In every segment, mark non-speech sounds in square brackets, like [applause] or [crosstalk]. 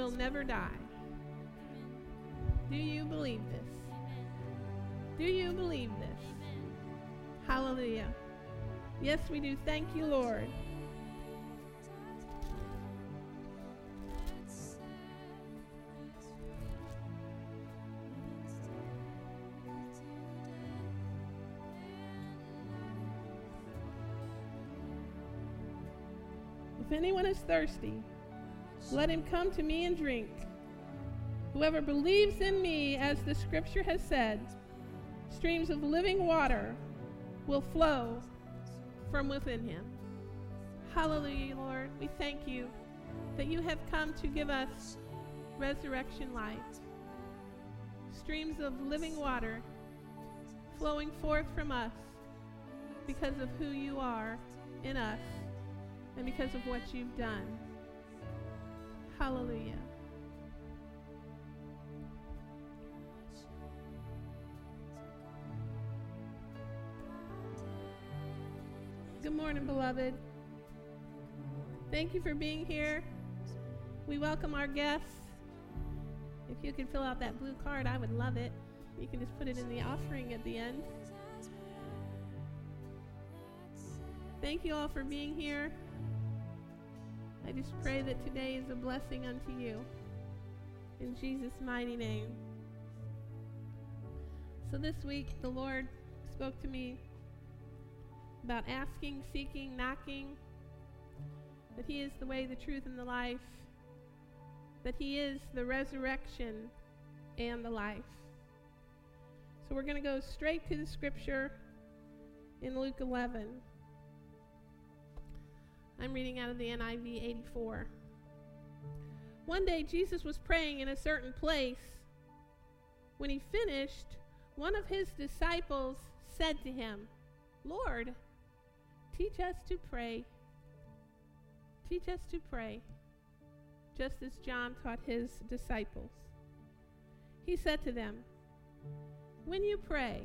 will never die. Do you believe this? Do you believe this? Hallelujah. Yes, we do. Thank you, Lord. If anyone is thirsty, let him come to me and drink. Whoever believes in me, as the scripture has said, streams of living water will flow from within him. Hallelujah, Lord. We thank you that you have come to give us resurrection light, Streams of living water flowing forth from us because of who you are in us and because of what you've done. Hallelujah. Good morning, beloved. Thank you for being here. We welcome our guests. If you could fill out that blue card, I would love it. You can just put it in the offering at the end. Thank you all for being here. I just pray that today is a blessing unto you. In Jesus' mighty name. So this week, the Lord spoke to me about asking, seeking, knocking, that He is the way, the truth, and the life, that He is the resurrection and the life. So we're going to go straight to the scripture in Luke 11. I'm reading out of the NIV 84. One day Jesus was praying in a certain place. When he finished, one of his disciples said to him, Lord, teach us to pray. Teach us to pray, just as John taught his disciples. He said to them, When you pray,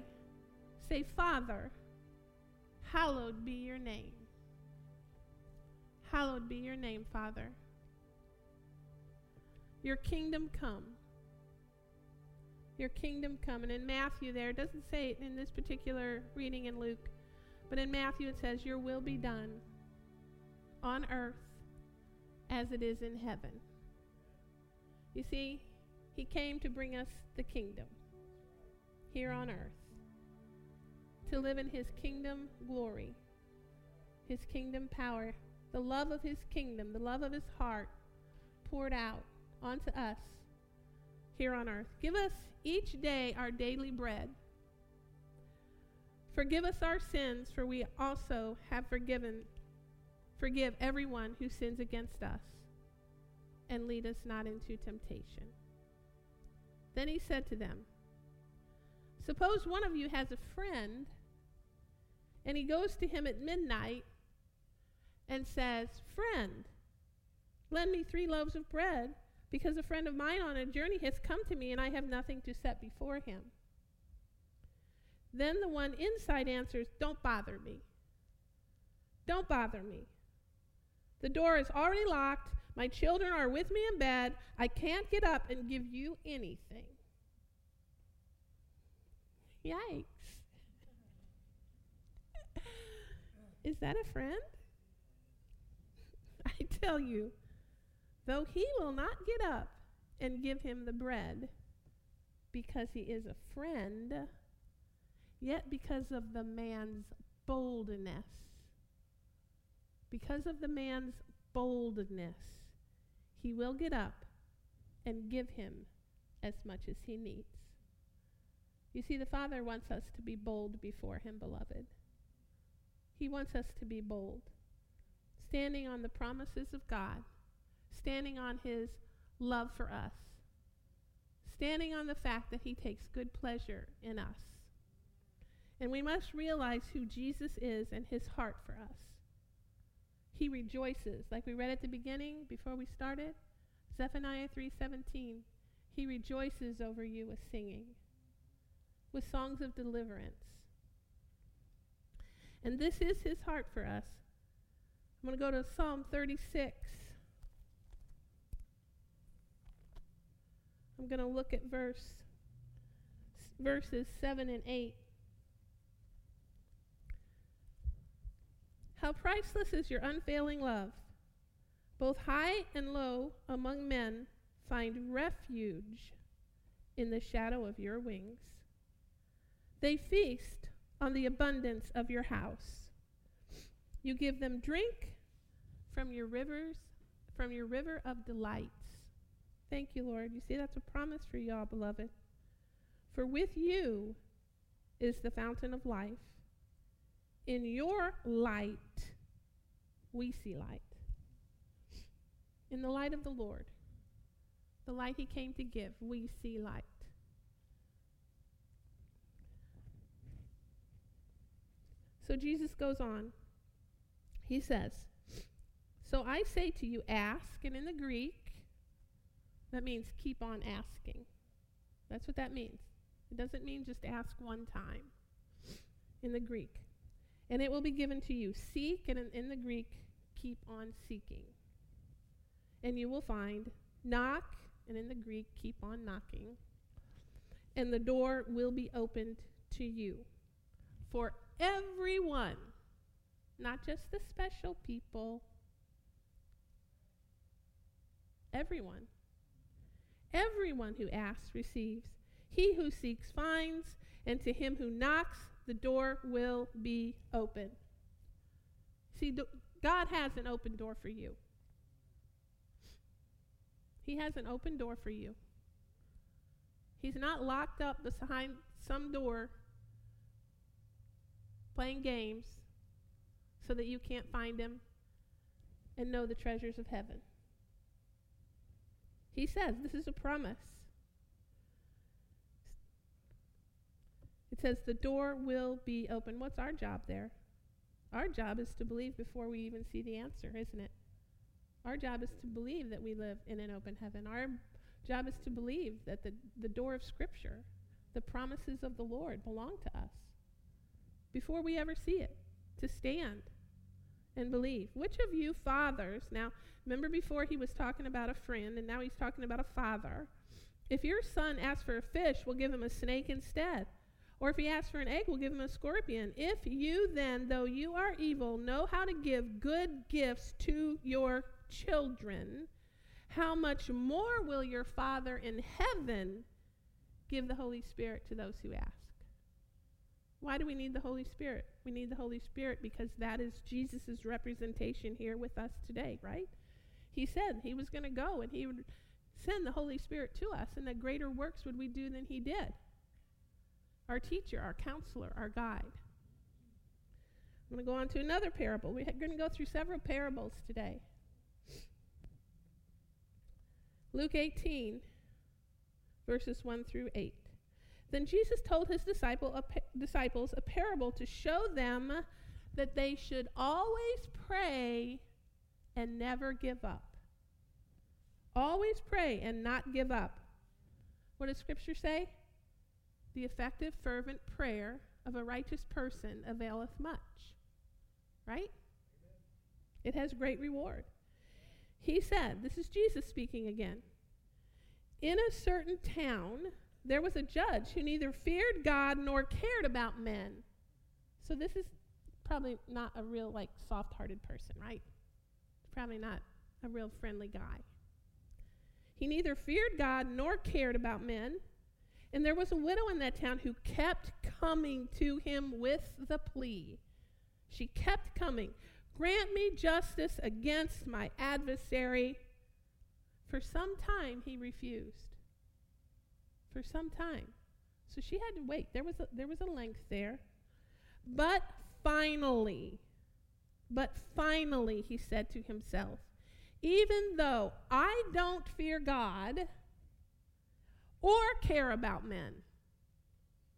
say, Father, hallowed be your name. Hallowed be your name, Father. Your kingdom come. Your kingdom come. And in Matthew, there, it doesn't say it in this particular reading in Luke, but in Matthew it says, Your will be done on earth as it is in heaven. You see, He came to bring us the kingdom here on earth, to live in His kingdom glory, His kingdom power, the love of His kingdom, the love of His heart poured out onto us here on earth. Give us each day our daily bread. Forgive us our sins, for we also have forgiven, forgive everyone who sins against us, and lead us not into temptation. Then he said to them, Suppose one of you has a friend, and he goes to him at midnight and says, Friend, lend me three loaves of bread, because a friend of mine on a journey has come to me, and I have nothing to set before him. Then the one inside answers, Don't bother me. Don't bother me. The door is already locked. My children are with me in bed. I can't get up and give you anything. Yikes. [laughs] Is that a friend? I tell you, though he will not get up and give him the bread because he is a friend, yet because of the man's boldness, because of the man's boldness, he will get up and give him as much as he needs. You see, the Father wants us to be bold before him, beloved. He wants us to be bold, standing on the promises of God, standing on his love for us, standing on the fact that he takes good pleasure in us. And we must realize who Jesus is and his heart for us. He rejoices, like we read at the beginning before we started, Zephaniah 3:17. He rejoices over you with singing, with songs of deliverance. And this is his heart for us. I'm going to go to Psalm 36. I'm going to look at verse verses 7 and 8. How priceless is your unfailing love. Both high and low among men find refuge in the shadow of your wings. They feast on the abundance of your house. You give them drink from your rivers, from your river of delights. Thank you, Lord. You see, that's a promise for y'all, beloved. For with you is the fountain of life. In your light, we see light. In the light of the Lord, the light he came to give, we see light. So Jesus goes on. He says, So I say to you, ask, and in the Greek, that means keep on asking. That's what that means. It doesn't mean just ask one time in the Greek. And it will be given to you. Seek, and in, in the Greek, keep on seeking. And you will find. Knock, and in the Greek, keep on knocking. And the door will be opened to you. For everyone, not just the special people, everyone. Everyone who asks receives. He who seeks finds, and to him who knocks, the door will be open. See, God has an open door for you. He has an open door for you. He's not locked up behind some door playing games so that you can't find him and know the treasures of heaven. He says this is a promise. It says the door will be open. What's our job there? Our job is to believe before we even see the answer, isn't it? Our job is to believe that we live in an open heaven. Our job is to believe that the, the door of Scripture, the promises of the Lord, belong to us before we ever see it, to stand and believe. Which of you fathers, now remember before he was talking about a friend, and now he's talking about a father. If your son asks for a fish, we'll give him a snake instead. Or if he asks for an egg, we'll give him a scorpion. If you then, though you are evil, know how to give good gifts to your children, how much more will your Father in heaven give the Holy Spirit to those who ask? Why do we need the Holy Spirit? We need the Holy Spirit because that is Jesus' representation here with us today, right? He said he was going to go and he would send the Holy Spirit to us, and that greater works would we do than he did our teacher, our counselor, our guide. I'm going to go on to another parable. We're going to go through several parables today. Luke 18, verses 1 through 8. Then Jesus told his disciple, a pa- disciples a parable to show them that they should always pray and never give up. Always pray and not give up. What does Scripture say? The effective, fervent prayer of a righteous person availeth much. Right? It has great reward. He said, This is Jesus speaking again. In a certain town, there was a judge who neither feared God nor cared about men. So this is probably not a real, like, soft hearted person, right? Probably not a real friendly guy. He neither feared God nor cared about men. And there was a widow in that town who kept coming to him with the plea. She kept coming. Grant me justice against my adversary. For some time he refused. For some time. So she had to wait. There was a, there was a length there. But finally, but finally, he said to himself, even though I don't fear God, or care about men.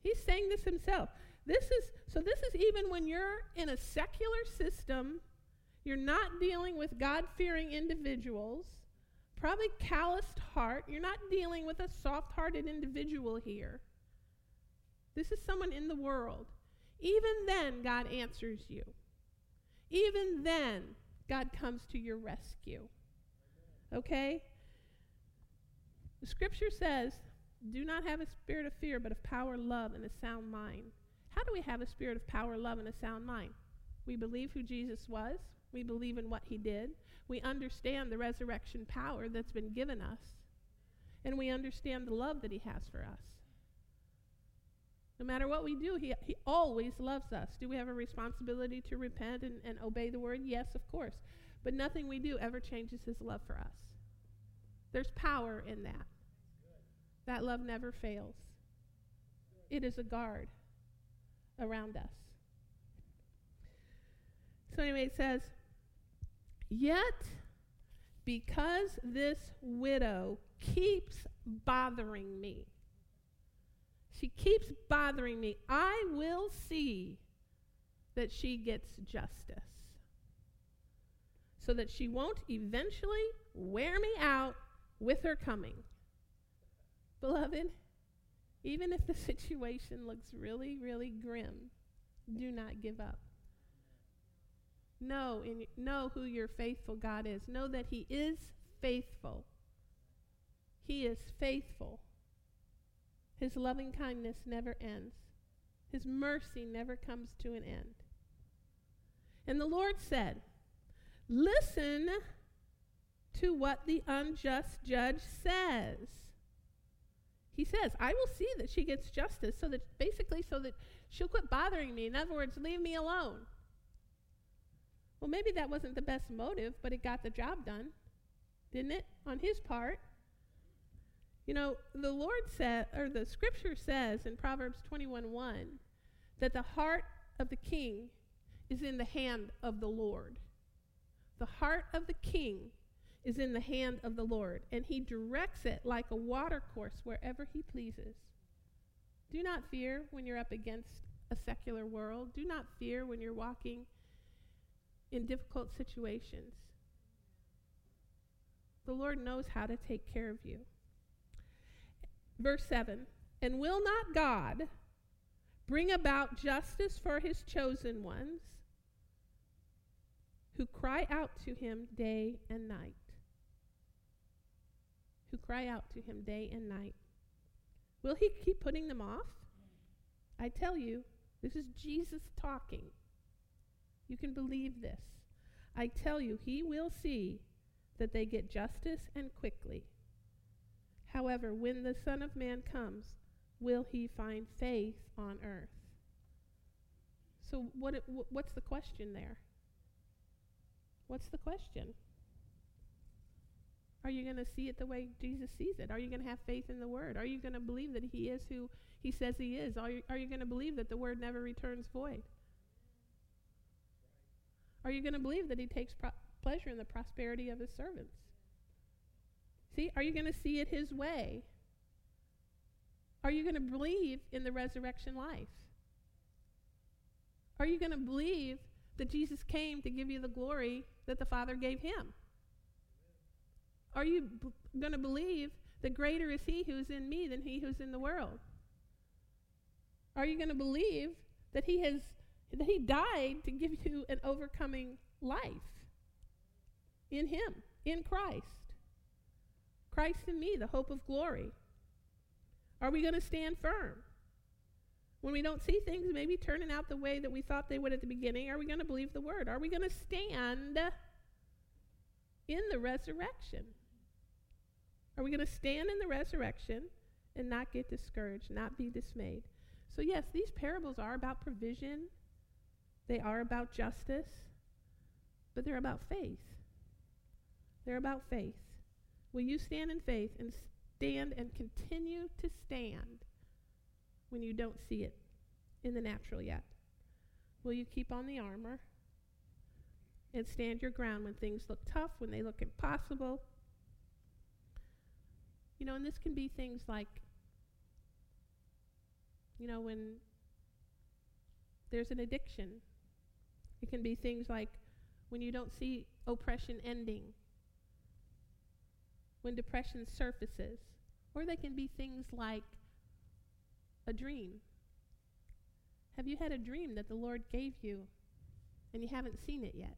He's saying this himself. This is so this is even when you're in a secular system, you're not dealing with God-fearing individuals, probably calloused heart. You're not dealing with a soft-hearted individual here. This is someone in the world. Even then God answers you. Even then God comes to your rescue. Okay? The scripture says, Do not have a spirit of fear, but of power, love, and a sound mind. How do we have a spirit of power, love, and a sound mind? We believe who Jesus was, we believe in what he did, we understand the resurrection power that's been given us, and we understand the love that he has for us. No matter what we do, he, he always loves us. Do we have a responsibility to repent and, and obey the word? Yes, of course. But nothing we do ever changes his love for us. There's power in that. That love never fails, it is a guard around us. So, anyway, it says, Yet, because this widow keeps bothering me, she keeps bothering me. I will see that she gets justice so that she won't eventually wear me out with her coming. Beloved, even if the [laughs] situation looks really, really grim, do not give up. Know, in, know who your faithful God is. Know that He is faithful. He is faithful. His loving kindness never ends, His mercy never comes to an end. And the Lord said, Listen to what the unjust judge says. He says, I will see that she gets justice, so that basically, so that she'll quit bothering me. In other words, leave me alone. Well, maybe that wasn't the best motive, but it got the job done, didn't it, on his part? You know, the Lord said, or the scripture says in Proverbs 21 1, that the heart of the king is in the hand of the Lord. The heart of the king is in the hand of the Lord, and he directs it like a water course wherever he pleases. Do not fear when you're up against a secular world. Do not fear when you're walking in difficult situations. The Lord knows how to take care of you. Verse 7 And will not God bring about justice for his chosen ones who cry out to him day and night? Who cry out to him day and night. Will he keep putting them off? I tell you, this is Jesus talking. You can believe this. I tell you, he will see that they get justice and quickly. However, when the Son of Man comes, will he find faith on earth? So, what, what's the question there? What's the question? Are you going to see it the way Jesus sees it? Are you going to have faith in the Word? Are you going to believe that He is who He says He is? Are you, are you going to believe that the Word never returns void? Are you going to believe that He takes pro- pleasure in the prosperity of His servants? See, are you going to see it His way? Are you going to believe in the resurrection life? Are you going to believe that Jesus came to give you the glory that the Father gave him? Are you b- going to believe that greater is he who's in me than he who's in the world? Are you going to believe that he has he died to give you an overcoming life in him, in Christ? Christ in me, the hope of glory. Are we going to stand firm? When we don't see things maybe turning out the way that we thought they would at the beginning, are we going to believe the word? Are we going to stand in the resurrection? Are we going to stand in the resurrection and not get discouraged, not be dismayed? So, yes, these parables are about provision, they are about justice, but they're about faith. They're about faith. Will you stand in faith and stand and continue to stand when you don't see it in the natural yet? Will you keep on the armor and stand your ground when things look tough, when they look impossible? You know, and this can be things like, you know, when there's an addiction, it can be things like when you don't see oppression ending, when depression surfaces, or they can be things like a dream. Have you had a dream that the Lord gave you and you haven't seen it yet?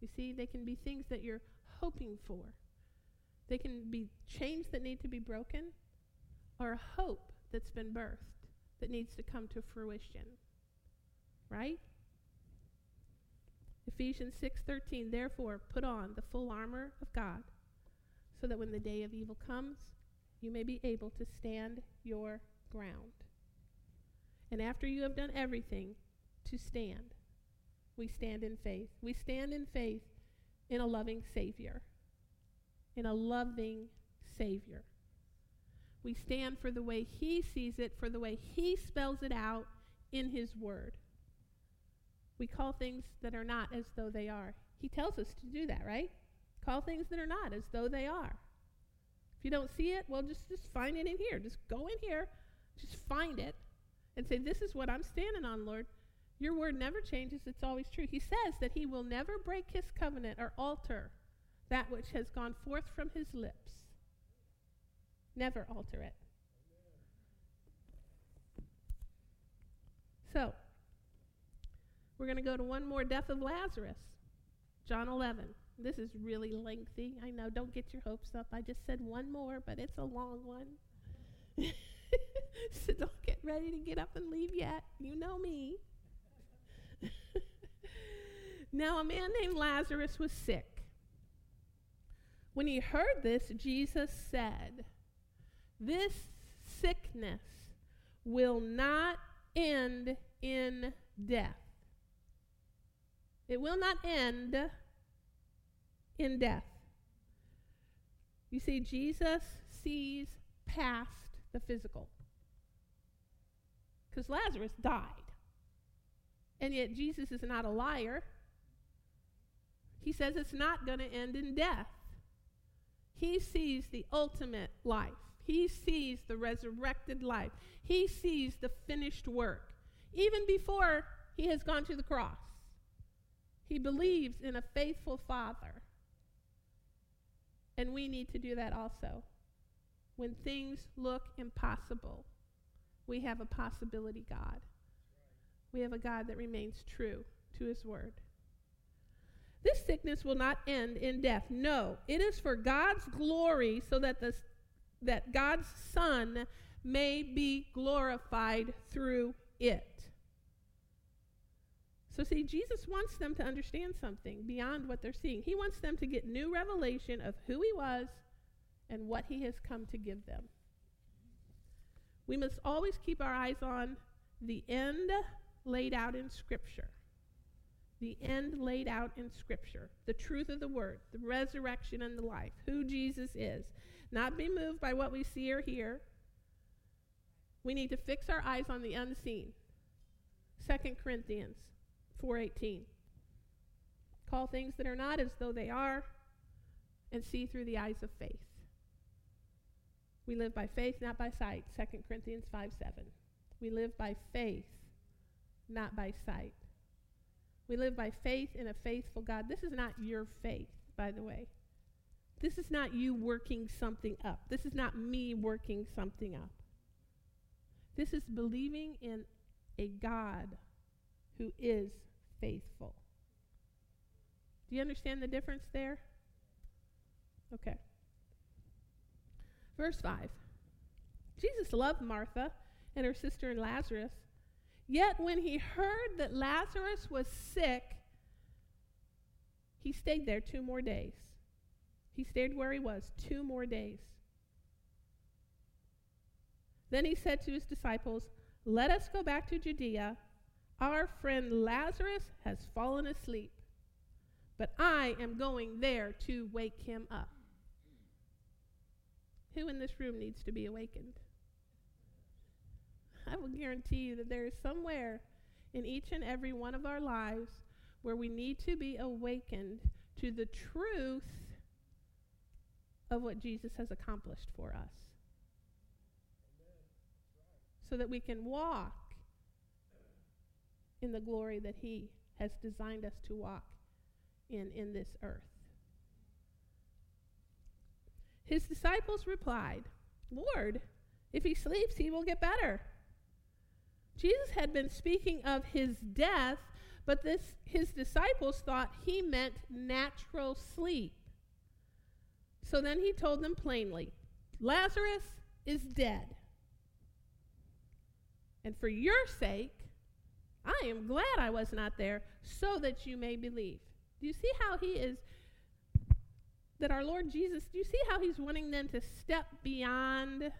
You see, they can be things that you're hoping for They can be chains that need to be broken or a hope that's been birthed that needs to come to fruition. Right? Ephesians 6:13 Therefore put on the full armor of God so that when the day of evil comes you may be able to stand your ground. And after you have done everything to stand, we stand in faith. We stand in faith in a loving Savior. In a loving Savior. We stand for the way He sees it, for the way He spells it out in His Word. We call things that are not as though they are. He tells us to do that, right? Call things that are not as though they are. If you don't see it, well, just, just find it in here. Just go in here, just find it, and say, This is what I'm standing on, Lord. Your word never changes, it's always true. He says that he will never break his covenant or alter that which has gone forth from his lips. Never alter it. So, we're going to go to one more death of Lazarus. John 11. This is really lengthy. I know, don't get your hopes up. I just said one more, but it's a long one. [laughs] so don't get ready to get up and leave yet. You know me. [laughs] now, a man named Lazarus was sick. When he heard this, Jesus said, This sickness will not end in death. It will not end in death. You see, Jesus sees past the physical. Because Lazarus died. And yet, Jesus is not a liar. He says it's not going to end in death. He sees the ultimate life, he sees the resurrected life, he sees the finished work, even before he has gone to the cross. He believes in a faithful Father. And we need to do that also. When things look impossible, we have a possibility God. We have a God that remains true to his word. This sickness will not end in death. No, it is for God's glory so that the that God's son may be glorified through it. So, see, Jesus wants them to understand something beyond what they're seeing. He wants them to get new revelation of who He was and what He has come to give them. We must always keep our eyes on the end laid out in Scripture. The end laid out in Scripture. The truth of the Word, the resurrection and the life, who Jesus is. Not be moved by what we see or hear. We need to fix our eyes on the unseen. 2 Corinthians 4:18. Call things that are not as though they are and see through the eyes of faith. We live by faith, not by sight. 2 Corinthians 5 7. We live by faith, not by sight. We live by faith in a faithful God. This is not your faith, by the way. This is not you working something up. This is not me working something up. This is believing in a God who is faithful. Do you understand the difference there? Okay. Verse 5 Jesus loved Martha and her sister and Lazarus. Yet when he heard that Lazarus was sick, he stayed there two more days. He stayed where he was two more days. Then he said to his disciples, Let us go back to Judea. Our friend Lazarus has fallen asleep, but I am going there to wake him up. Who in this room needs to be awakened? I will guarantee you that there is somewhere in each and every one of our lives where we need to be awakened to the truth of what Jesus has accomplished for us. So that we can walk in the glory that He has designed us to walk in in this earth. His disciples replied, Lord, if he sleeps, he will get better. Jesus had been speaking of his death, but this, his disciples thought he meant natural sleep. So then he told them plainly Lazarus is dead. And for your sake, I am glad I was not there, so that you may believe. Do you see how he is? That our Lord Jesus, do you see how he's wanting them to step beyond,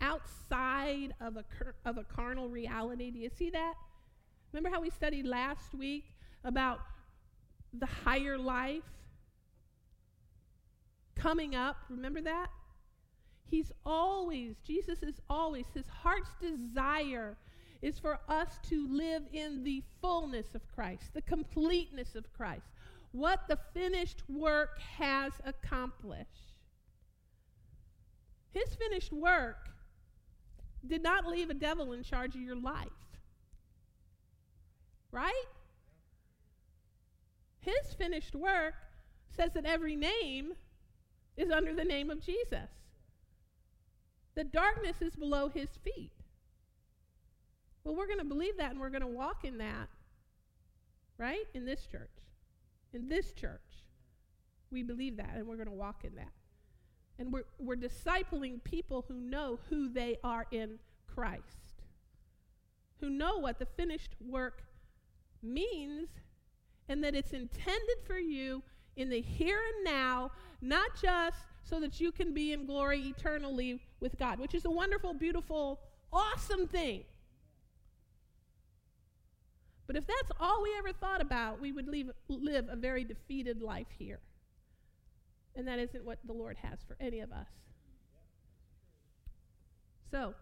outside of a, of a carnal reality? Do you see that? Remember how we studied last week about the higher life coming up? Remember that? He's always, Jesus is always, his heart's desire is for us to live in the fullness of Christ, the completeness of Christ, what the finished work has accomplished. His finished work did not leave a devil in charge of your life. Right? His finished work says that every name is under the name of Jesus. The darkness is below his feet. Well, we're going to believe that and we're going to walk in that, right? In this church. In this church. We believe that and we're going to walk in that. And we're, we're discipling people who know who they are in Christ, who know what the finished work means and that it's intended for you in the here and now, not just so that you can be in glory eternally with God, which is a wonderful, beautiful, awesome thing. But if that's all we ever thought about, we would leave, live a very defeated life here. And that isn't what the Lord has for any of us. So,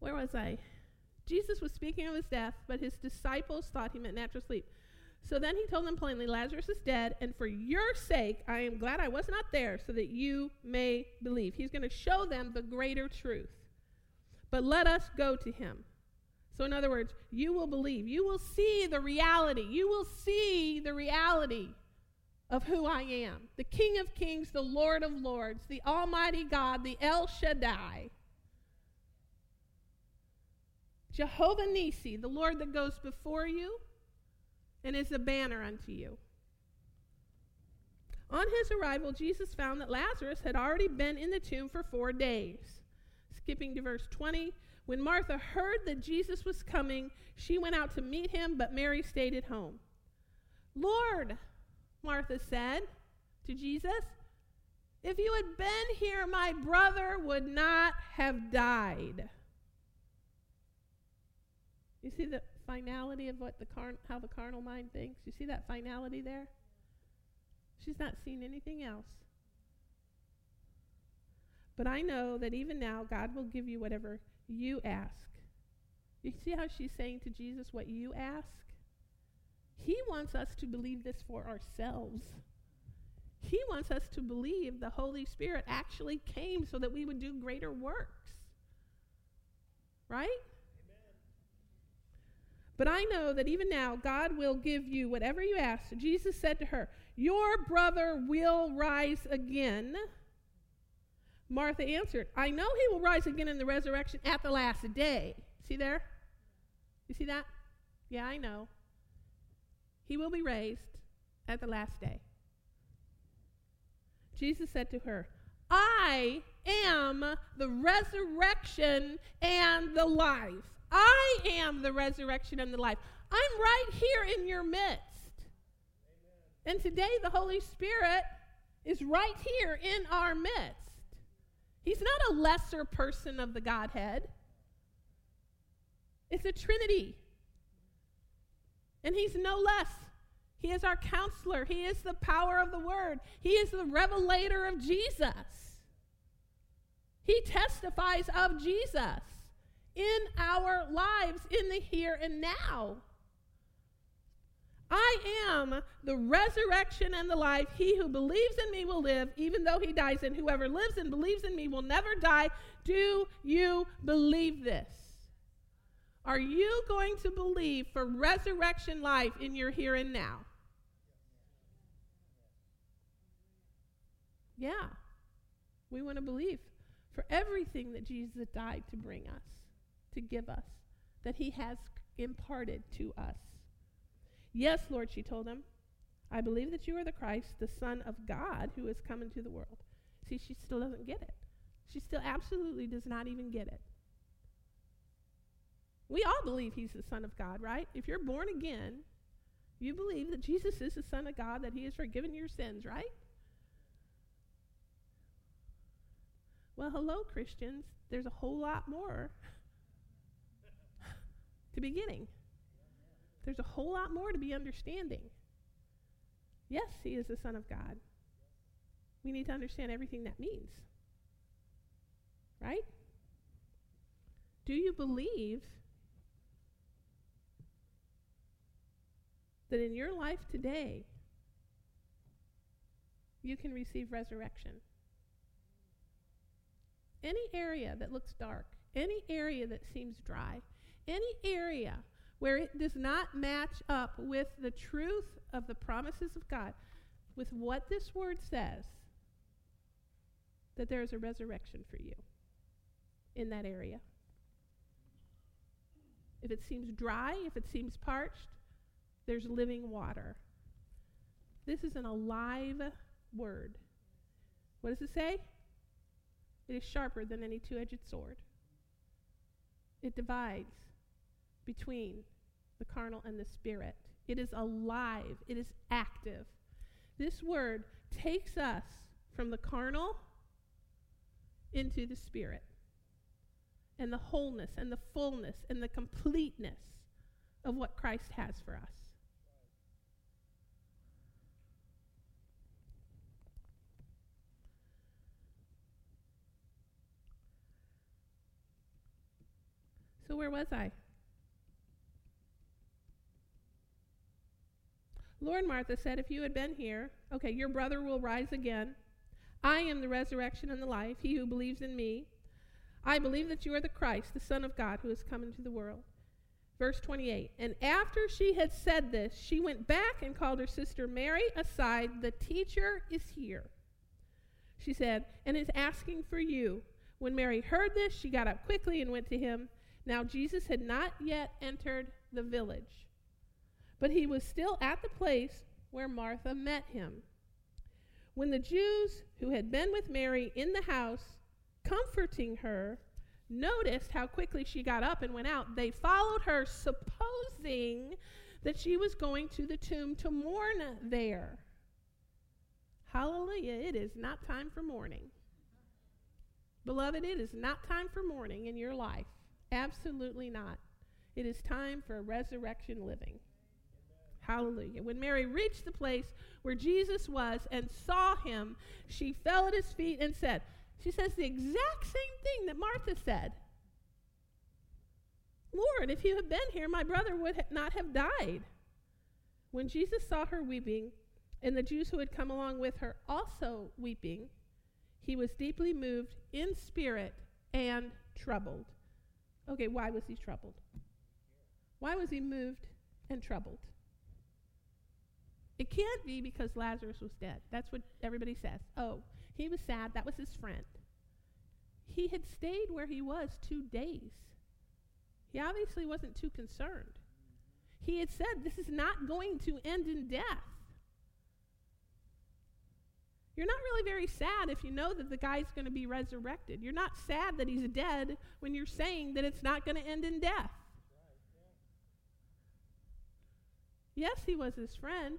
where was I? Jesus was speaking of his death, but his disciples thought he meant natural sleep. So then he told them plainly, Lazarus is dead, and for your sake, I am glad I was not there, so that you may believe. He's going to show them the greater truth. But let us go to him. So, in other words, you will believe. You will see the reality. You will see the reality of who I am the King of Kings, the Lord of Lords, the Almighty God, the El Shaddai. Jehovah Nissi, the Lord that goes before you and is a banner unto you. On his arrival, Jesus found that Lazarus had already been in the tomb for four days. Skipping to verse 20, when Martha heard that Jesus was coming, she went out to meet him, but Mary stayed at home. Lord, Martha said to Jesus, if you had been here, my brother would not have died. You see the finality of what the car- how the carnal mind thinks? You see that finality there? She's not seen anything else. But I know that even now, God will give you whatever you ask. You see how she's saying to Jesus, what you ask? He wants us to believe this for ourselves. He wants us to believe the Holy Spirit actually came so that we would do greater works. Right? Amen. But I know that even now, God will give you whatever you ask. Jesus said to her, Your brother will rise again. Martha answered, I know he will rise again in the resurrection at the last day. See there? You see that? Yeah, I know. He will be raised at the last day. Jesus said to her, I am the resurrection and the life. I am the resurrection and the life. I'm right here in your midst. Amen. And today the Holy Spirit is right here in our midst. He's not a lesser person of the Godhead. It's a Trinity. And he's no less. He is our counselor. He is the power of the Word. He is the revelator of Jesus. He testifies of Jesus in our lives in the here and now. I am the resurrection and the life. He who believes in me will live, even though he dies, and whoever lives and believes in me will never die. Do you believe this? Are you going to believe for resurrection life in your here and now? Yeah. We want to believe for everything that Jesus died to bring us, to give us, that he has imparted to us. Yes, Lord, she told him. I believe that you are the Christ, the Son of God, who has come into the world. See, she still doesn't get it. She still absolutely does not even get it. We all believe he's the Son of God, right? If you're born again, you believe that Jesus is the Son of God, that he has forgiven your sins, right? Well, hello, Christians. There's a whole lot more [laughs] to be getting. There's a whole lot more to be understanding. Yes, he is the Son of God. We need to understand everything that means. Right? Do you believe that in your life today, you can receive resurrection? Any area that looks dark, any area that seems dry, any area where it does not match up with the truth of the promises of God, with what this word says, that there is a resurrection for you in that area. If it seems dry, if it seems parched, there's living water. This is an alive word. What does it say? It is sharper than any two edged sword. It divides between the carnal and the spirit. It is alive, it is active. This word takes us from the carnal into the spirit and the wholeness and the fullness and the completeness of what Christ has for us. So, where was I? Lord, Martha said, if you had been here, okay, your brother will rise again. I am the resurrection and the life. He who believes in me, I believe that you are the Christ, the Son of God, who has come into the world. Verse 28 And after she had said this, she went back and called her sister Mary aside. The teacher is here. She said, and is asking for you. When Mary heard this, she got up quickly and went to him. Now Jesus had not yet entered the village, but he was still at the place where Martha met him. When the Jews who had been with Mary in the house, comforting her, noticed how quickly she got up and went out, they followed her, supposing that she was going to the tomb to mourn there. Hallelujah. It is not time for mourning. Beloved, it is not time for mourning in your life. Absolutely not. It is time for resurrection living. Hallelujah. When Mary reached the place where Jesus was and saw him, she fell at his feet and said, She says the exact same thing that Martha said. Lord, if you had been here, my brother would ha- not have died. When Jesus saw her weeping, and the Jews who had come along with her also weeping, he was deeply moved in spirit and troubled. Okay, why was he troubled? Why was he moved and troubled? It can't be because Lazarus was dead. That's what everybody says. Oh, he was sad. That was his friend. He had stayed where he was two days. He obviously wasn't too concerned. He had said, This is not going to end in death. You're not really very sad if you know that the guy's going to be resurrected. You're not sad that he's dead when you're saying that it's not going to end in death. Yes, he was his friend,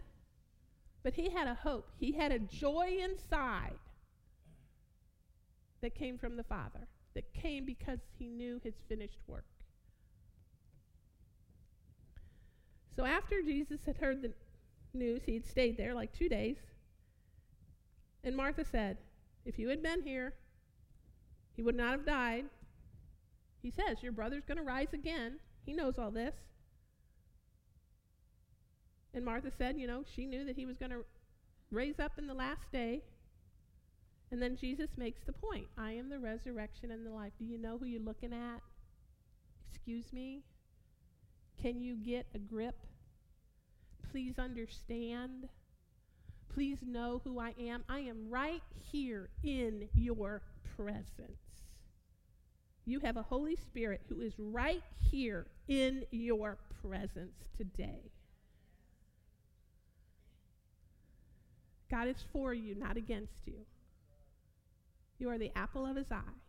but he had a hope. He had a joy inside that came from the Father, that came because he knew his finished work. So after Jesus had heard the news, he had stayed there like two days. And Martha said, If you had been here, he would not have died. He says, Your brother's going to rise again. He knows all this. And Martha said, You know, she knew that he was going to raise up in the last day. And then Jesus makes the point I am the resurrection and the life. Do you know who you're looking at? Excuse me? Can you get a grip? Please understand. Please know who I am. I am right here in your presence. You have a Holy Spirit who is right here in your presence today. God is for you, not against you. You are the apple of his eye.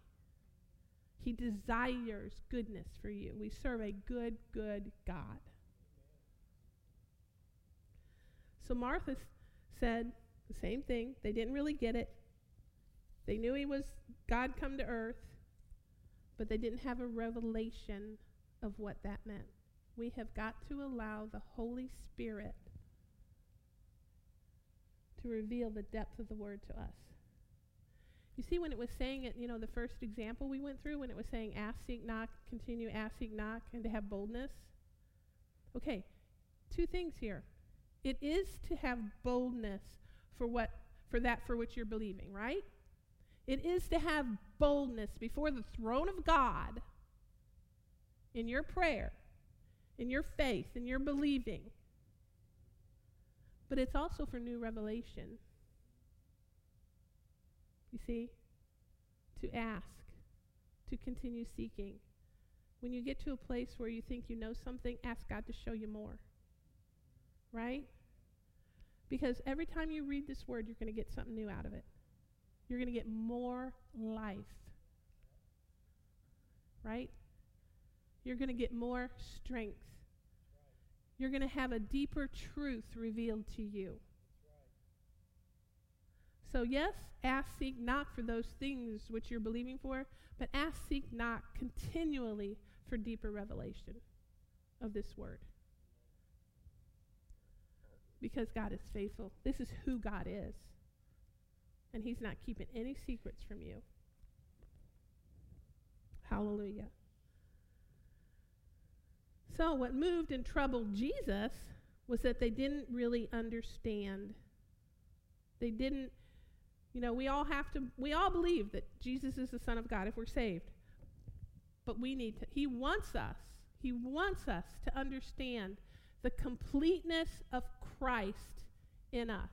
He desires goodness for you. We serve a good, good God. So Martha said the same thing. They didn't really get it. They knew he was God come to earth, but they didn't have a revelation of what that meant. We have got to allow the Holy Spirit to reveal the depth of the word to us. You see, when it was saying it, you know, the first example we went through, when it was saying ask, seek, knock, continue, ask, seek, knock, and to have boldness. Okay, two things here. It is to have boldness for what for that for which you're believing, right? It is to have boldness before the throne of God in your prayer, in your faith, in your believing. But it's also for new revelation. You see? To ask, to continue seeking. When you get to a place where you think you know something, ask God to show you more. Right? Because every time you read this word, you're going to get something new out of it. You're going to get more life. Right? You're going to get more strength. You're going to have a deeper truth revealed to you. So, yes, ask, seek, knock for those things which you're believing for, but ask, seek, knock continually for deeper revelation of this word. Because God is faithful. This is who God is. And He's not keeping any secrets from you. Hallelujah. So, what moved and troubled Jesus was that they didn't really understand. They didn't, you know, we all have to, we all believe that Jesus is the Son of God if we're saved. But we need to, He wants us, He wants us to understand the completeness of Christ in us.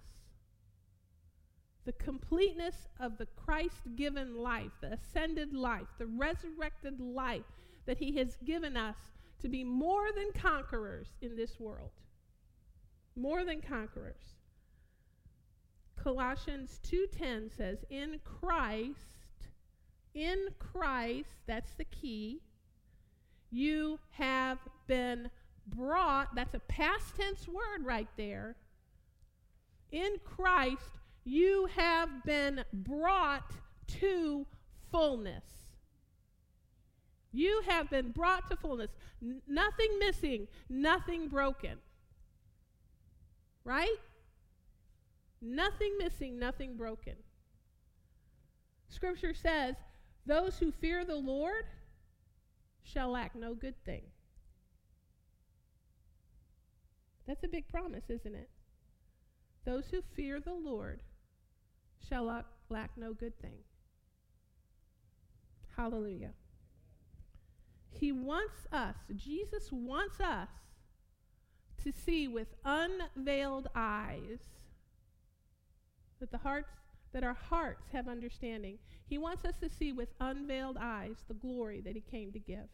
The completeness of the Christ given life, the ascended life, the resurrected life that He has given us to be more than conquerors in this world. More than conquerors. Colossians 2:10 says, "In Christ, in Christ, that's the key, you have been brought, that's a past tense word right there. In Christ, you have been brought to fullness. You have been brought to fullness. N- nothing missing, nothing broken. Right? Nothing missing, nothing broken. Scripture says, Those who fear the Lord shall lack no good thing. That's a big promise, isn't it? Those who fear the Lord shall lack, lack no good thing. Hallelujah. He wants us, Jesus wants us to see with unveiled eyes that the hearts that our hearts have understanding. He wants us to see with unveiled eyes the glory that he came to give.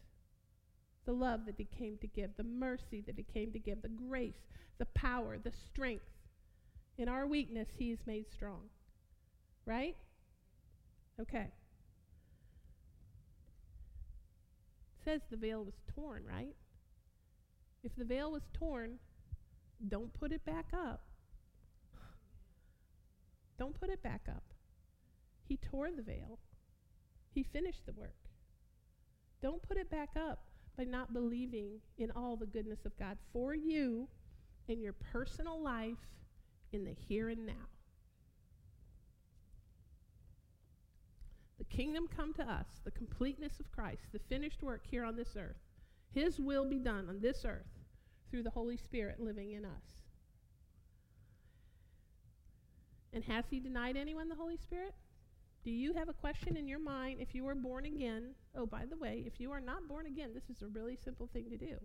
The love that he came to give, the mercy that he came to give, the grace, the power, the strength. In our weakness, he is made strong. Right? Okay. Says the veil was torn, right? If the veil was torn, don't put it back up. Don't put it back up. He tore the veil, He finished the work. Don't put it back up by not believing in all the goodness of God for you in your personal life in the here and now. Kingdom come to us, the completeness of Christ, the finished work here on this earth. His will be done on this earth through the Holy Spirit living in us. And has He denied anyone the Holy Spirit? Do you have a question in your mind if you are born again? Oh, by the way, if you are not born again, this is a really simple thing to do.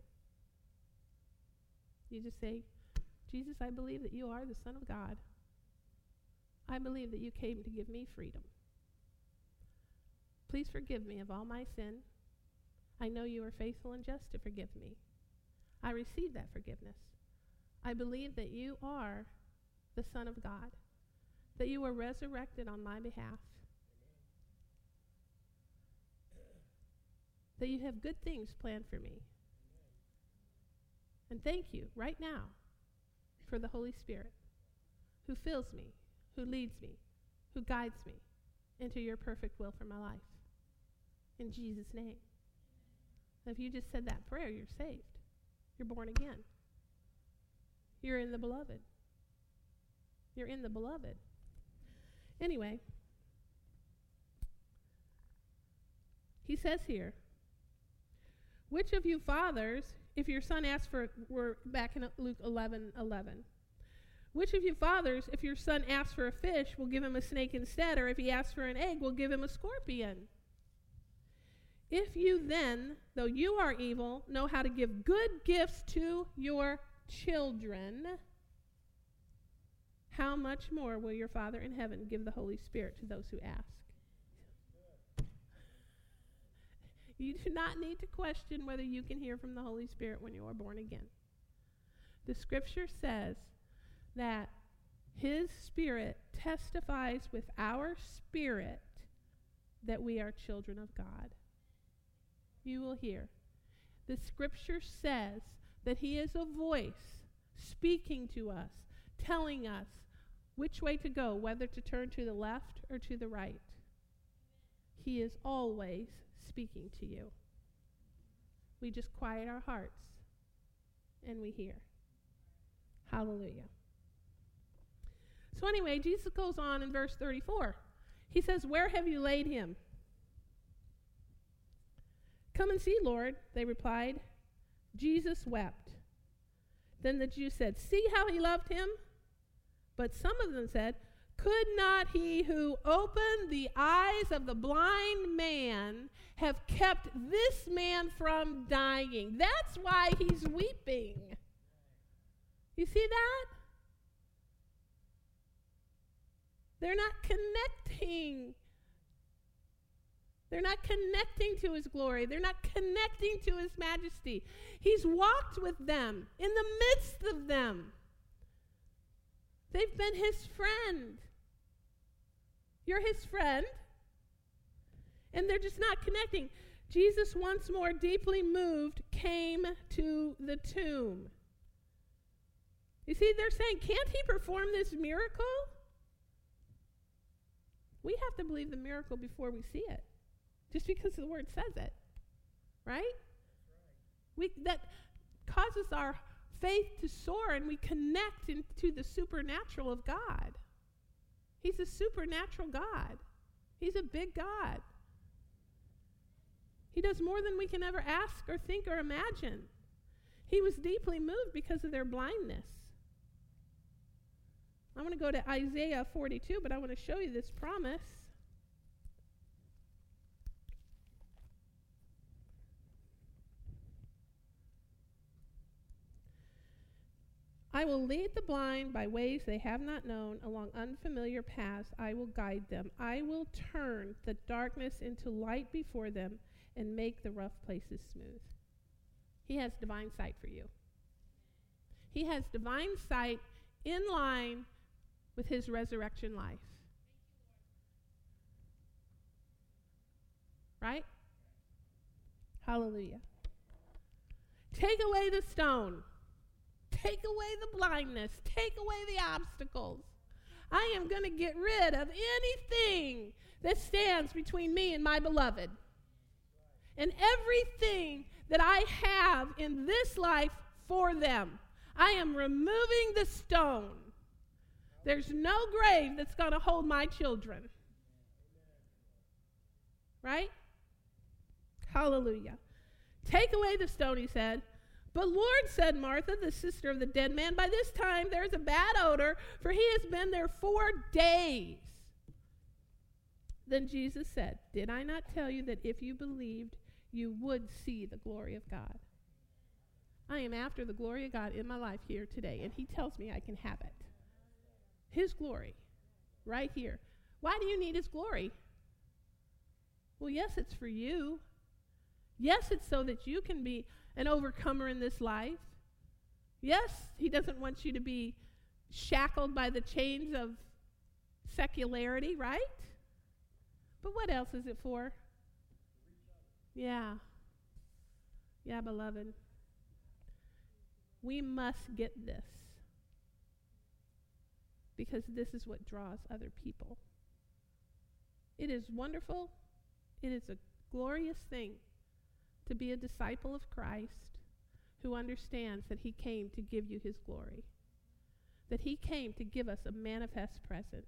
You just say, Jesus, I believe that you are the Son of God. I believe that you came to give me freedom. Please forgive me of all my sin. I know you are faithful and just to forgive me. I receive that forgiveness. I believe that you are the Son of God. that you were resurrected on my behalf. That you have good things planned for me. And thank you right now for the Holy Spirit who fills me, who leads me, who guides me into your perfect will for my life. In Jesus' name. If you just said that prayer, you're saved. You're born again. You're in the beloved. You're in the beloved. Anyway, he says here, which of you fathers, if your son asks for, we're back in Luke 11 11. Which of you fathers, if your son asks for a fish, will give him a snake instead, or if he asks for an egg, will give him a scorpion? If you then, though you are evil, know how to give good gifts to your children, how much more will your Father in heaven give the Holy Spirit to those who ask? You do not need to question whether you can hear from the Holy Spirit when you are born again. The scripture says that His Spirit testifies with our spirit that we are children of God. You will hear. The scripture says that He is a voice speaking to us, telling us which way to go, whether to turn to the left or to the right. He is always speaking to you. We just quiet our hearts and we hear. Hallelujah. So, anyway, Jesus goes on in verse 34. He says, Where have you laid him? Come and see, Lord, they replied. Jesus wept. Then the Jews said, See how he loved him? But some of them said, Could not he who opened the eyes of the blind man have kept this man from dying? That's why he's weeping. You see that? They're not connecting. They're not connecting to his glory. They're not connecting to his majesty. He's walked with them in the midst of them. They've been his friend. You're his friend. And they're just not connecting. Jesus, once more deeply moved, came to the tomb. You see, they're saying, can't he perform this miracle? We have to believe the miracle before we see it, just because the word says it, right? We, that causes our faith to soar and we connect into the supernatural of God. He's a supernatural God, He's a big God. He does more than we can ever ask or think or imagine. He was deeply moved because of their blindness. I want to go to Isaiah 42, but I want to show you this promise. I will lead the blind by ways they have not known, along unfamiliar paths I will guide them. I will turn the darkness into light before them and make the rough places smooth. He has divine sight for you. He has divine sight in line with his resurrection life. Right? Hallelujah. Take away the stone. Take away the blindness. Take away the obstacles. I am going to get rid of anything that stands between me and my beloved. And everything that I have in this life for them. I am removing the stone. There's no grave that's going to hold my children. Right? Hallelujah. Take away the stone, he said. But Lord, said Martha, the sister of the dead man, by this time there's a bad odor, for he has been there four days. Then Jesus said, Did I not tell you that if you believed, you would see the glory of God? I am after the glory of God in my life here today, and he tells me I can have it. His glory, right here. Why do you need his glory? Well, yes, it's for you. Yes, it's so that you can be an overcomer in this life. Yes, He doesn't want you to be shackled by the chains of secularity, right? But what else is it for? Yeah. Yeah, beloved. We must get this because this is what draws other people. It is wonderful. It is a glorious thing to be a disciple of Christ who understands that he came to give you his glory, that he came to give us a manifest presence,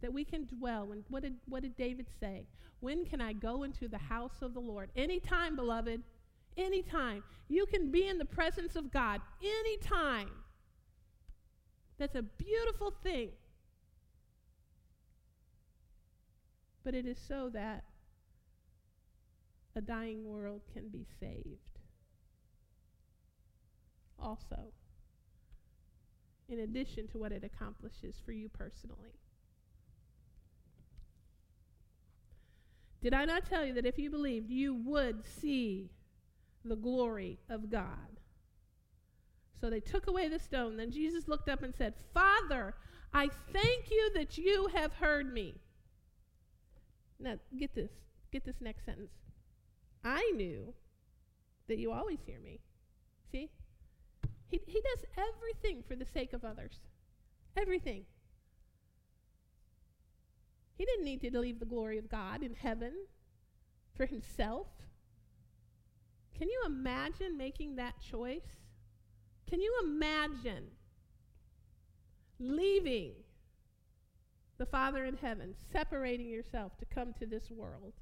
that we can dwell. And what did, what did David say? When can I go into the house of the Lord? Anytime, beloved. Anytime. You can be in the presence of God anytime. That's a beautiful thing. But it is so that a dying world can be saved. Also, in addition to what it accomplishes for you personally. Did I not tell you that if you believed, you would see the glory of God? So they took away the stone. Then Jesus looked up and said, Father, I thank you that you have heard me. Now, get this. Get this next sentence. I knew that you always hear me. See? He, he does everything for the sake of others. Everything. He didn't need to leave the glory of God in heaven for himself. Can you imagine making that choice? Can you imagine leaving the Father in heaven, separating yourself to come to this world?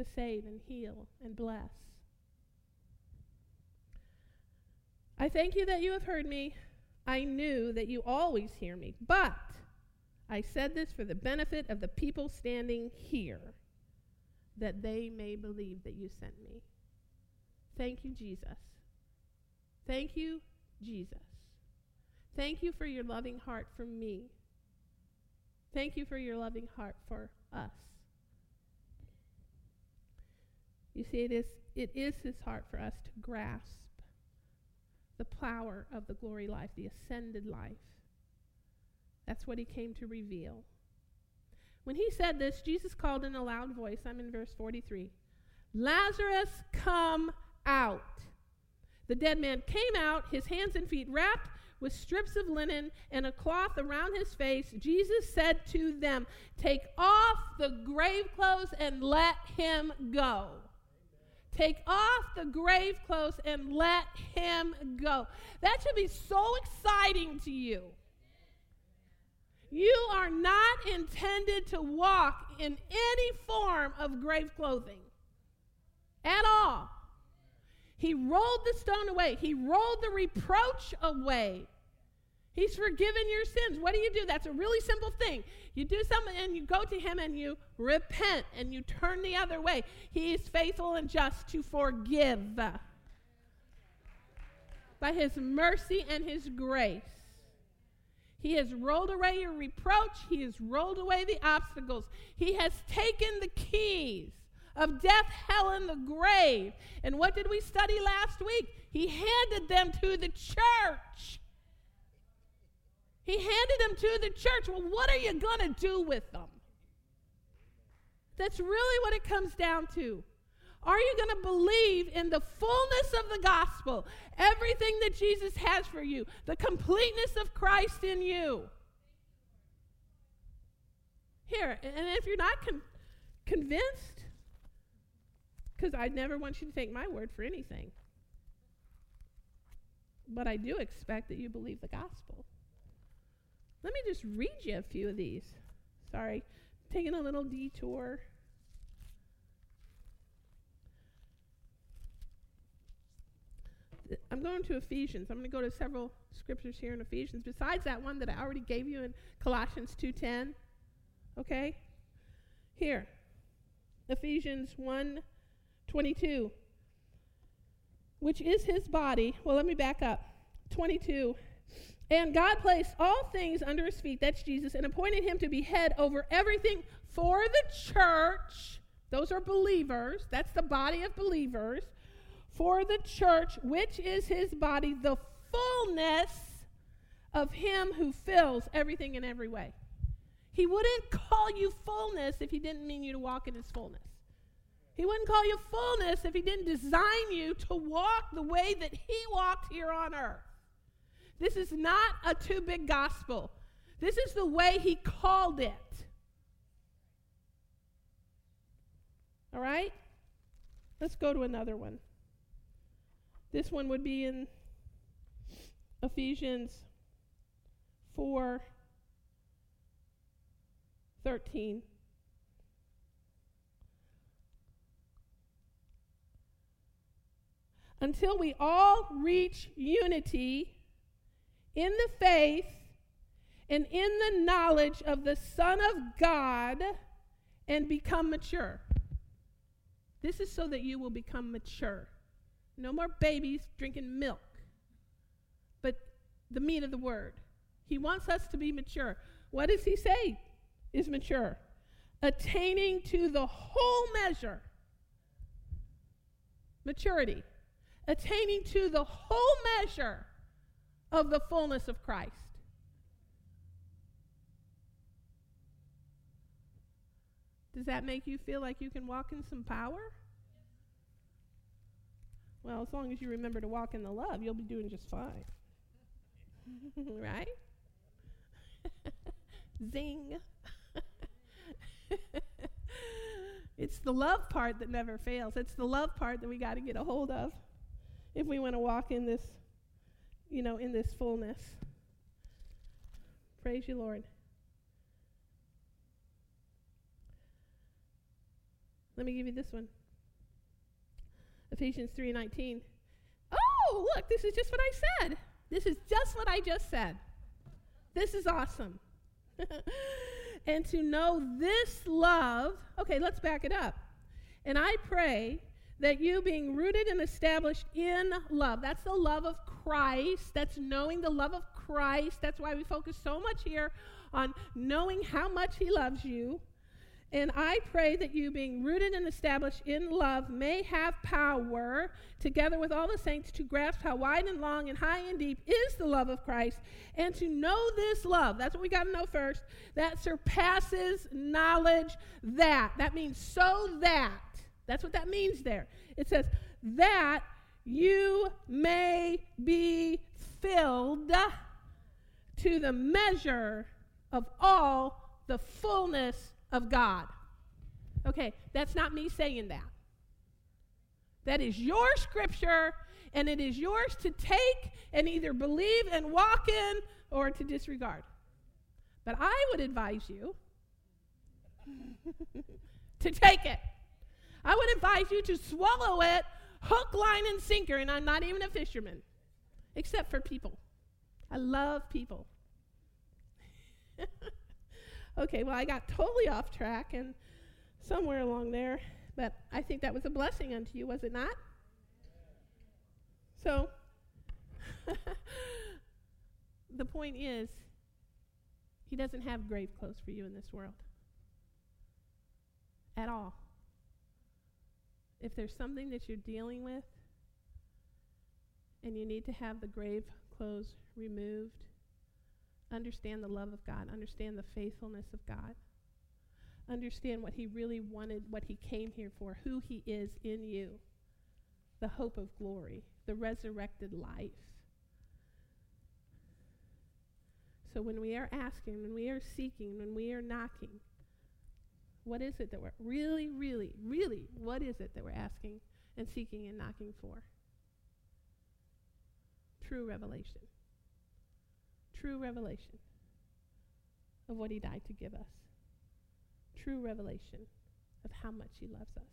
To save and heal and bless. I thank you that you have heard me. I knew that you always hear me, but I said this for the benefit of the people standing here, that they may believe that you sent me. Thank you, Jesus. Thank you, Jesus. Thank you for your loving heart for me. Thank you for your loving heart for us. You see, it is, it is his heart for us to grasp the power of the glory life, the ascended life. That's what he came to reveal. When he said this, Jesus called in a loud voice. I'm in verse 43. Lazarus, come out. The dead man came out, his hands and feet wrapped with strips of linen and a cloth around his face. Jesus said to them, Take off the grave clothes and let him go. Take off the grave clothes and let him go. That should be so exciting to you. You are not intended to walk in any form of grave clothing at all. He rolled the stone away, he rolled the reproach away. He's forgiven your sins. What do you do? That's a really simple thing. You do something and you go to Him and you repent and you turn the other way. He is faithful and just to forgive by His mercy and His grace. He has rolled away your reproach. He has rolled away the obstacles. He has taken the keys of death, hell, and the grave. And what did we study last week? He handed them to the church. He handed them to the church. Well, what are you going to do with them? That's really what it comes down to. Are you going to believe in the fullness of the gospel, everything that Jesus has for you, the completeness of Christ in you? Here, and if you're not con- convinced, because I never want you to take my word for anything, but I do expect that you believe the gospel. Let me just read you a few of these. Sorry, taking a little detour. I'm going to Ephesians. I'm going to go to several scriptures here in Ephesians besides that one that I already gave you in Colossians 2:10. Okay? Here. Ephesians 1:22 which is his body. Well, let me back up. 22 and God placed all things under his feet, that's Jesus, and appointed him to be head over everything for the church. Those are believers. That's the body of believers. For the church, which is his body, the fullness of Him who fills everything in every way. He wouldn't call you fullness if He didn't mean you to walk in His fullness. He wouldn't call you fullness if He didn't design you to walk the way that He walked here on earth. This is not a too big gospel. This is the way He called it. All right? Let's go to another one. This one would be in Ephesians 4 13. Until we all reach unity in the faith and in the knowledge of the Son of God and become mature. This is so that you will become mature. No more babies drinking milk, but the meat of the word. He wants us to be mature. What does he say is mature? Attaining to the whole measure. Maturity. Attaining to the whole measure of the fullness of Christ. Does that make you feel like you can walk in some power? Well, as long as you remember to walk in the love, you'll be doing just fine. [laughs] right? [laughs] Zing. [laughs] it's the love part that never fails. It's the love part that we got to get a hold of if we want to walk in this, you know, in this fullness. Praise you, Lord. Let me give you this one. Ephesians 3:19. Oh, look, this is just what I said. This is just what I just said. This is awesome. [laughs] and to know this love, okay, let's back it up. And I pray that you being rooted and established in love, that's the love of Christ, that's knowing the love of Christ. That's why we focus so much here on knowing how much He loves you and I pray that you, being rooted and established in love, may have power, together with all the saints, to grasp how wide and long and high and deep is the love of Christ, and to know this love. That's what we got to know first. That surpasses knowledge. That. That means so that. That's what that means there. It says, that you may be filled to the measure of all the fullness of God. Okay, that's not me saying that. That is your scripture, and it is yours to take and either believe and walk in or to disregard. But I would advise you [laughs] to take it. I would advise you to swallow it hook, line, and sinker, and I'm not even a fisherman, except for people. I love people. [laughs] Okay, well, I got totally off track and somewhere along there, but I think that was a blessing unto you, was it not? So, [laughs] the point is, he doesn't have grave clothes for you in this world at all. If there's something that you're dealing with and you need to have the grave clothes removed, Understand the love of God. Understand the faithfulness of God. Understand what He really wanted, what He came here for, who He is in you, the hope of glory, the resurrected life. So when we are asking, when we are seeking, when we are knocking, what is it that we're really, really, really, what is it that we're asking and seeking and knocking for? True revelation true revelation of what he died to give us. True revelation of how much he loves us.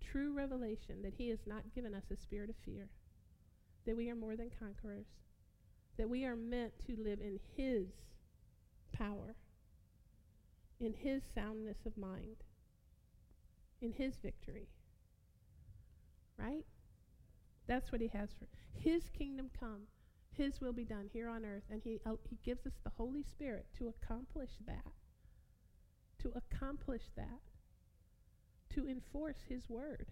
True revelation that he has not given us a spirit of fear, that we are more than conquerors, that we are meant to live in his power, in his soundness of mind, in his victory. Right? That's what he has for his kingdom come his will be done here on earth. And He, uh, he gives us the Holy Spirit to accomplish that. To accomplish that. To enforce His word.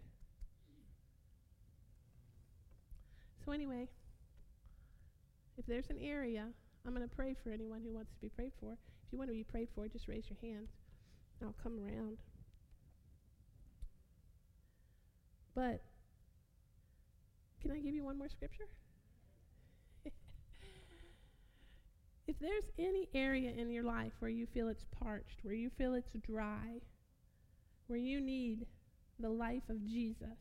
So, anyway, If there's an area, I'm going to pray for anyone who wants to be prayed for. You want to be prayed for, just raise your hands. I'll come around. But can I give you one more scripture? [laughs] if there's any area in your life where you feel it's parched, where you feel it's dry, where you need the life of Jesus,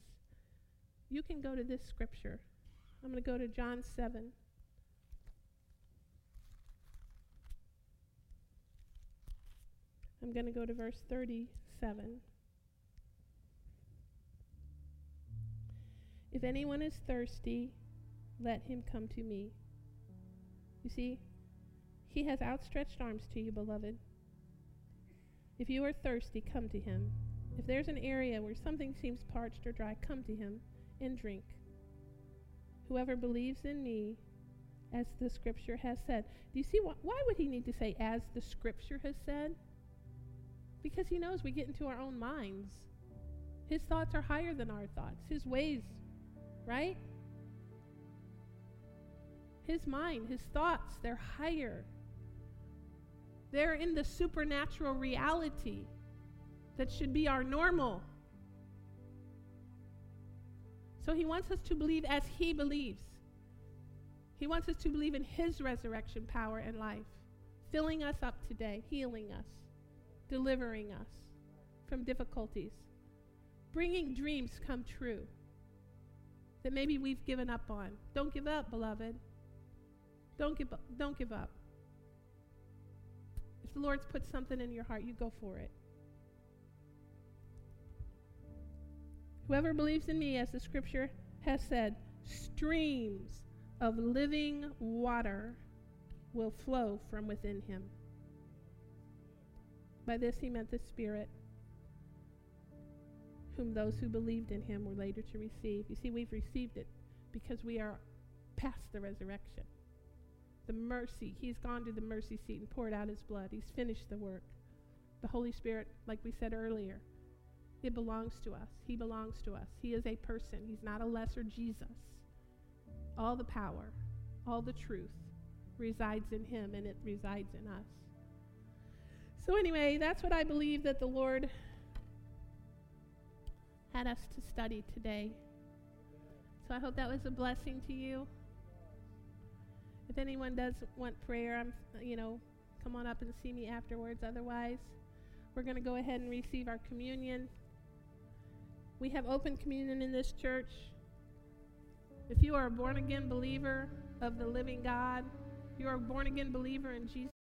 you can go to this scripture. I'm going to go to John 7. I'm going to go to verse 37. If anyone is thirsty, let him come to me. You see, he has outstretched arms to you, beloved. If you are thirsty, come to him. If there's an area where something seems parched or dry, come to him and drink. Whoever believes in me, as the scripture has said. Do you see wh- why would he need to say, as the scripture has said? Because he knows we get into our own minds. His thoughts are higher than our thoughts, his ways, right? His mind, his thoughts, they're higher. They're in the supernatural reality that should be our normal. So he wants us to believe as he believes. He wants us to believe in his resurrection power and life, filling us up today, healing us, delivering us from difficulties, bringing dreams come true that maybe we've given up on. Don't give up, beloved. Don't give up. Don't give up. If the Lord's put something in your heart, you go for it. Whoever believes in me, as the scripture has said, streams of living water will flow from within him. By this he meant the Spirit, whom those who believed in him were later to receive. You see, we've received it because we are past the resurrection. The mercy, he's gone to the mercy seat and poured out his blood. He's finished the work. The Holy Spirit, like we said earlier, it belongs to us. He belongs to us. He is a person, he's not a lesser Jesus. All the power, all the truth resides in him, and it resides in us. So, anyway, that's what I believe that the Lord had us to study today. So, I hope that was a blessing to you. If anyone does want prayer, I'm, you know, come on up and see me afterwards. Otherwise, we're going to go ahead and receive our communion. We have open communion in this church. If you are a born again believer of the living God, you are a born again believer in Jesus.